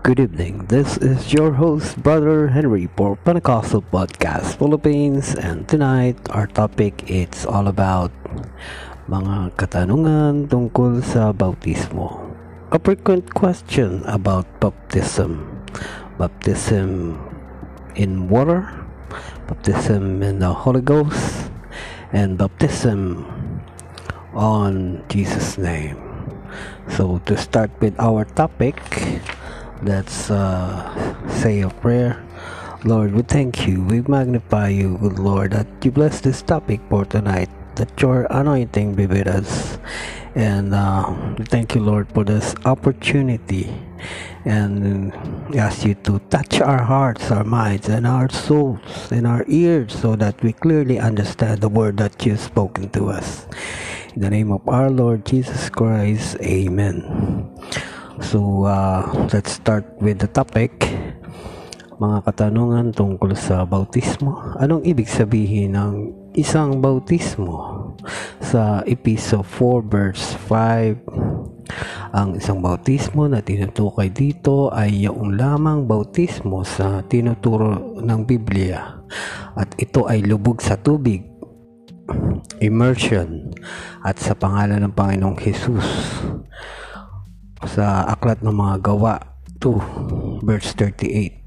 Good evening. This is your host, Brother Henry, for Pentecostal Podcast Philippines, and tonight our topic it's all about mga katanungan tungkol sa bautismo. A frequent question about baptism. Baptism in water, baptism in the Holy Ghost, and baptism on Jesus' name. So to start with our topic, Let's uh, say a prayer. Lord, we thank you. We magnify you, good Lord, that you bless this topic for tonight, that your anointing be with us. And uh, we thank you, Lord, for this opportunity. And ask you to touch our hearts, our minds, and our souls, and our ears so that we clearly understand the word that you've spoken to us. In the name of our Lord Jesus Christ, amen. So, uh, let's start with the topic. Mga katanungan tungkol sa bautismo. Anong ibig sabihin ng isang bautismo? Sa Episode 4 verse 5, ang isang bautismo na tinutukoy dito ay yung lamang bautismo sa tinuturo ng Biblia. At ito ay lubog sa tubig, immersion, at sa pangalan ng Panginoong Jesus sa aklat ng mga gawa 2 verse 38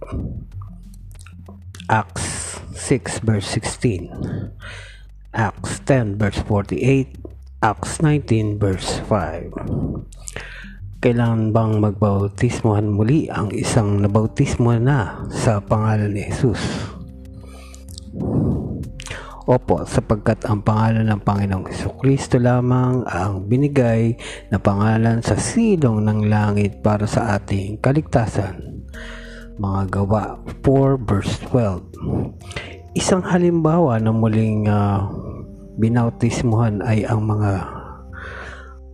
Acts 6 verse 16 Acts 10 verse 48 Acts 19 verse 5 Kailangan bang magbautismohan muli ang isang nabautismo na sa pangalan ni Jesus? Opo, sapagkat ang pangalan ng Panginoong Kristo lamang ang binigay na pangalan sa silong ng langit para sa ating kaligtasan. Mga gawa 4 verse 12 Isang halimbawa ng muling uh, binautismuhan ay ang mga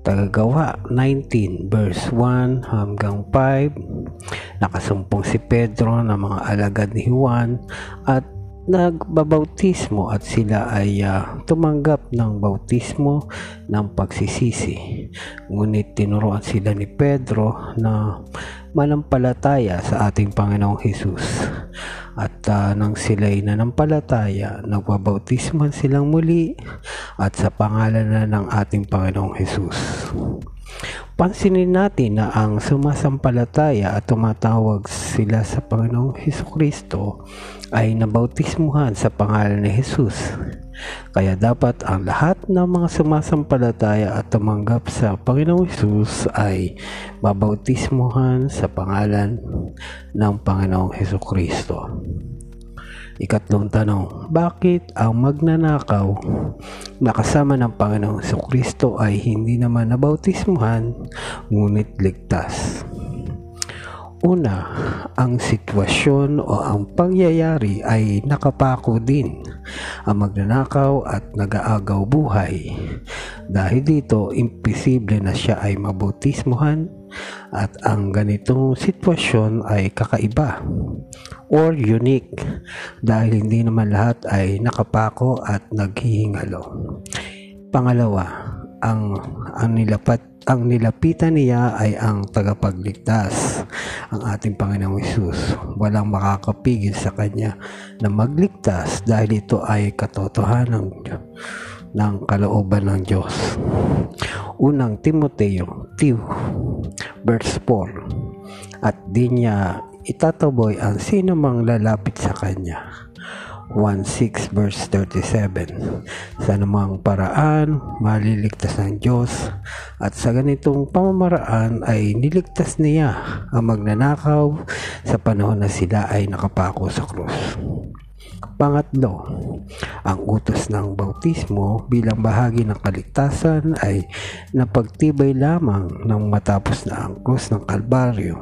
tagagawa 19 verse 1 hanggang 5 nakasumpong si Pedro ng mga alagad ni Juan at nagbabautismo at sila ay uh, tumanggap ng bautismo ng pagsisisi. Ngunit tinuruan sila ni Pedro na manampalataya sa ating Panginoong Hesus. At uh, nang sila'y nanampalataya, nagbabautisman silang muli at sa pangalan na ng ating Panginoong Hesus. Pansinin natin na ang sumasampalataya at tumatawag sila sa Panginoong Heso Kristo ay nabautismuhan sa pangalan ni Jesus. Kaya dapat ang lahat ng mga sumasampalataya at tumanggap sa Panginoong Jesus ay babautismuhan sa pangalan ng Panginoong Heso Kristo. Ikatlong tanong, bakit ang magnanakaw na kasama ng Panginoong Kristo ay hindi naman nabautismuhan ngunit ligtas? Una, ang sitwasyon o ang pangyayari ay nakapako din ang magnanakaw at nagaagaw buhay. Dahil dito, imposible na siya ay mabautismuhan at ang ganitong sitwasyon ay kakaiba or unique dahil hindi naman lahat ay nakapako at naghihingalo. Pangalawa, ang ang nilapat ang nilapitan niya ay ang tagapagligtas, ang ating Panginoong Isus. Walang makakapigil sa Kanya na magligtas dahil ito ay katotohanan ng kalooban ng Diyos. Unang Timoteo 2 verse 4 At di niya itataboy ang sino mang lalapit sa Kanya 1.6 verse 37 Sa namang paraan, maliligtas ng Diyos at sa ganitong pamamaraan ay niligtas niya ang magnanakaw sa panahon na sila ay nakapako sa krus. Pangatlo, ang utos ng bautismo bilang bahagi ng kaligtasan ay napagtibay lamang ng matapos na ang krus ng Kalbaryo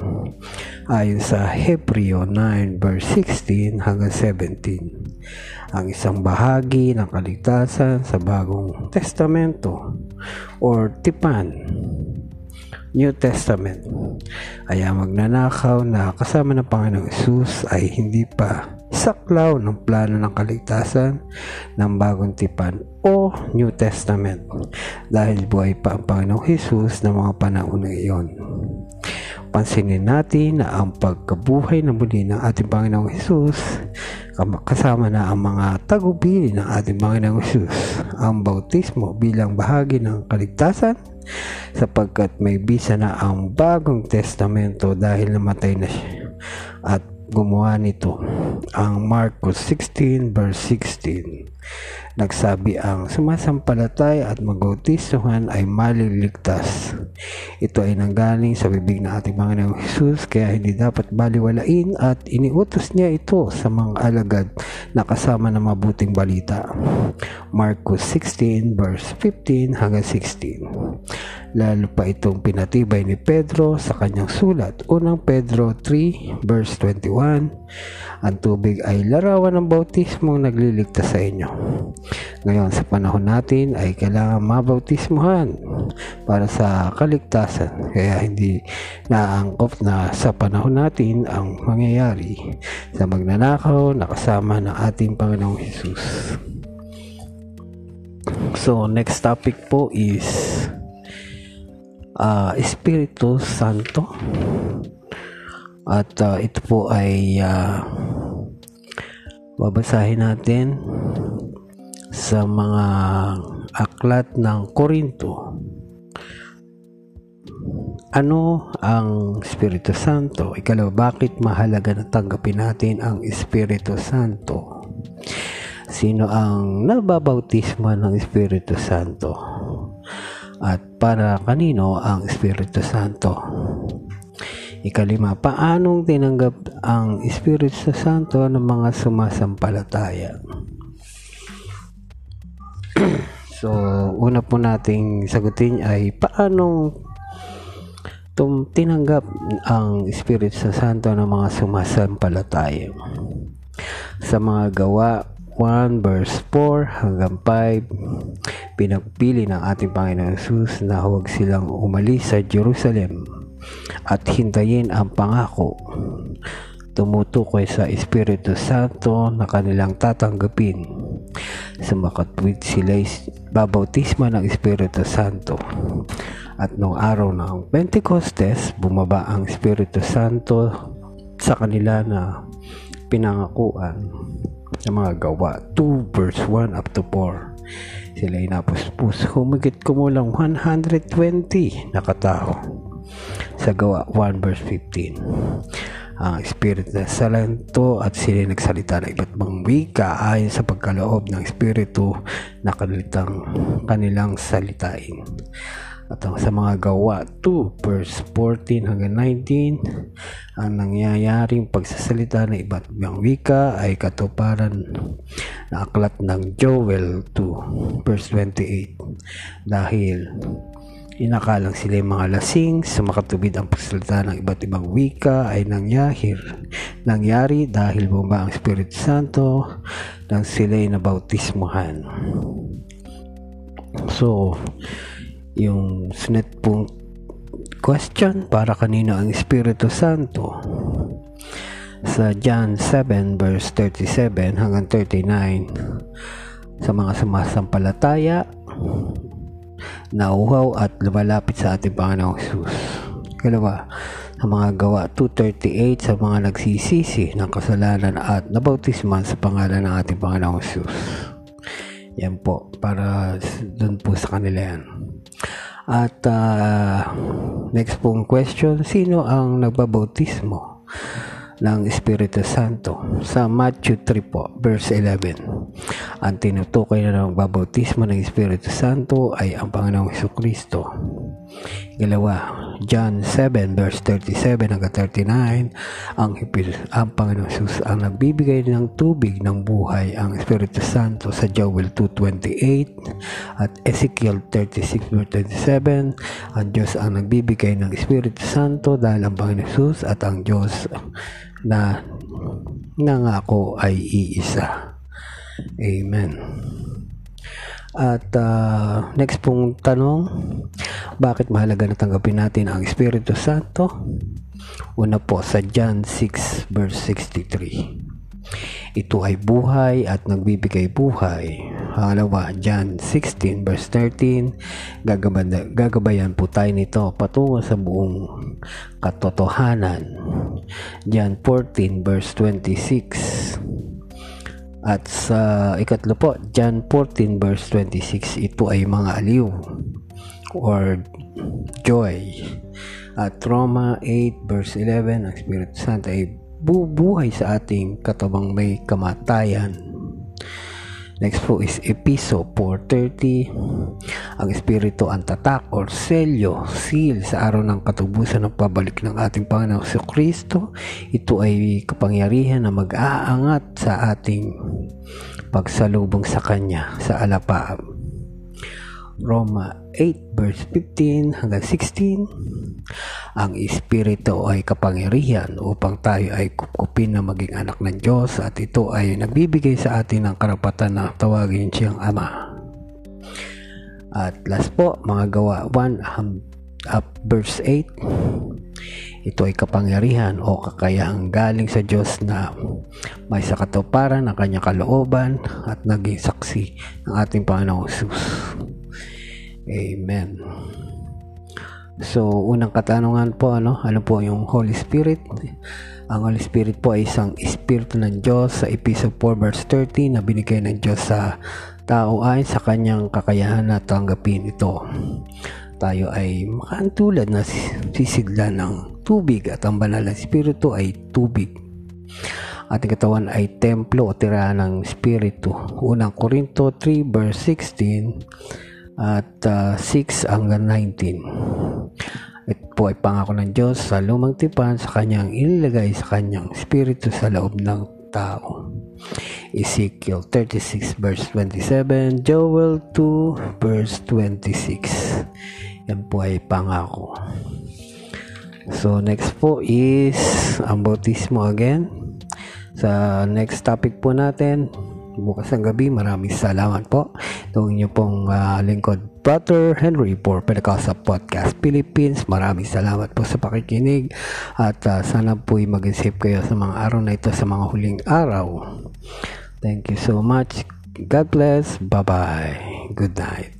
ayon sa Hebreo 9 verse 16 hanggang 17. Ang isang bahagi ng kaligtasan sa Bagong Testamento or Tipan New Testament. Kaya magnanakaw na kasama ng Panginoong Isus ay hindi pa saklaw ng plano ng kaligtasan ng bagong tipan o New Testament. Dahil buhay pa ang Panginoong Jesus ng mga panahon na iyon. papansinin natin na ang pagkabuhay na muli ng ating Panginoong Hesus kasama na ang mga tagubili ng ating Panginoong Hesus. Ang bautismo bilang bahagi ng kaligtasan sapagkat may bisa na ang bagong testamento dahil namatay na siya at gumawa nito ang Marcos 16 verse 16 Nagsabi ang sumasampalatay at magbautistuhan ay maliligtas. Ito ay nanggaling sa bibig ng ating Panginoong Hesus kaya hindi dapat baliwalain at iniutos niya ito sa mga alagad na kasama ng mabuting balita. Marcos 16 verse 15 hanggang 16. Lalo pa itong pinatibay ni Pedro sa kanyang sulat. Unang Pedro 3 verse 21 ang tubig ay larawan ng bautismong nagliligtas sa inyo. Ngayon, sa panahon natin ay kailangan mabautismuhan para sa kaligtasan. Kaya hindi naangkop na sa panahon natin ang mangyayari sa magnanakaw na kasama ng ating Panginoong Hesus. So, next topic po is uh, Espiritu Santo. At uh, ito po ay uh, babasahin natin sa mga aklat ng Korinto. Ano ang Espiritu Santo? Ikalawa, bakit mahalaga na tanggapin natin ang Espiritu Santo? Sino ang nababautismo ng Espiritu Santo? At para kanino ang Espiritu Santo? Ikalima, paanong tinanggap ang Espiritu Santo ng mga sumasampalataya? So, una po nating sagutin ay paanong tum tinanggap ang Espiritu Santo ng mga sumasampalataya? Sa mga gawa 1 verse 4 hanggang 5, pinagpili ng ating Panginoon Jesus na huwag silang umalis sa Jerusalem at hintayin ang pangako tumutukoy sa Espiritu Santo na kanilang tatanggapin. Sumakatwid sila babautisma ng Espiritu Santo. At noong araw ng Pentecostes, bumaba ang Espiritu Santo sa kanila na pinangakuan sa mga gawa 2 verse 1 up to 4. Sila ay napuspus. Humigit kumulang 120 na katao sa gawa 1 verse 15 ang Espiritu na Santo at sila nagsalita ng iba't bang wika ayon sa pagkaloob ng Espiritu na kanilang, kanilang salitain. At sa mga gawa 2 verse 14 hanggang 19 ang nangyayaring pagsasalita ng iba't ibang wika ay katuparan na aklat ng Joel 2 verse 28 dahil Inakalang sila yung mga lasing, sumakatubid ang pagsalita ng iba't ibang wika ay nangyahir, nangyari dahil bumaba ang Espiritu Santo nang sila ay nabautismuhan. So, yung sunod pong question para kanino ang Espiritu Santo sa John 7 verse 37 hanggang 39 sa mga sumasampalataya nauhaw at lumalapit sa ating Panginoong Jesus. Kalawa, sa mga gawa 238 sa mga nagsisisi ng kasalanan at nabautisman sa pangalan ng ating Panginoong Jesus. Yan po, para doon po sa kanila yan. At uh, next pong question, sino ang nagbabautismo? Ng Espiritu Santo sa Matthew 3 po, verse 11. Ang tinutukoy na ng babautismo ng Espiritu Santo ay ang Panginoong Heso Kristo. Galawa, John 7 verse 37 hanggang 39, ang, ang Panginoong Jesus ang nagbibigay ng tubig ng buhay, ang Espiritu Santo sa Joel 2.28 at Ezekiel 36 verse 27, ang Diyos ang nagbibigay ng Espiritu Santo dahil ang Panginoong Jesus at ang Diyos na nangako ay iisa. Amen. At uh, next pong tanong, bakit mahalaga na tanggapin natin ang Espiritu Santo? Una po sa John 6 verse 63. Ito ay buhay at nagbibigay buhay. Pangalawa, John 16 verse 13, gagabayan, gagabayan po tayo nito patungo sa buong katotohanan. John 14 verse 26, at sa ikatlo po, John 14 verse 26, ito ay mga aliw or joy. At Roma 8 verse 11, ang Espiritu Santo ay bubuhay sa ating katabang may kamatayan. Next po is Episo 4.30 Ang Espiritu ang tatak or selyo, seal sa araw ng katubusan ng pabalik ng ating Panginoon sa Kristo. Ito ay kapangyarihan na mag-aangat sa ating pagsalubong sa Kanya sa alapaab. Roma 8 verse 15 hanggang 16 Ang Espiritu ay kapangyarihan upang tayo ay kupkupin na maging anak ng Diyos at ito ay nagbibigay sa atin ng karapatan na tawagin siyang Ama. At last po, mga gawa 1 up verse 8 ito ay kapangyarihan o kakayahang galing sa Diyos na may sakatuparan ng kanyang kalooban at naging saksi ng ating Panginoong Jesus. Amen. So, unang katanungan po, ano, ano po yung Holy Spirit? Ang Holy Spirit po ay isang espiritu ng Diyos sa Episode 4 verse 30 na binigay ng Diyos sa tao ay sa kanyang kakayahan na tanggapin ito. Tayo ay makaantulad na sisigla ng tubig at ang banal na espiritu ay tubig. Ating katawan ay templo o tirahan ng espiritu. Unang Korinto 3 verse 16 at uh, 6 hanggang 19. Ito po ay pangako ng Diyos sa lumang tipan sa kanyang inilagay sa kanyang spirito sa loob ng tao. Ezekiel 36 verse 27, Joel 2 verse 26. Yan po ay pangako. So next po is ang bautismo again. Sa next topic po natin, bukas ng gabi. Maraming salamat po. Ito inyo pong uh, lingkod, Brother Henry for Pentecostal Podcast Philippines. Maraming salamat po sa pakikinig at uh, sana po mag-isip kayo sa mga araw na ito sa mga huling araw. Thank you so much. God bless. Bye-bye. Good night.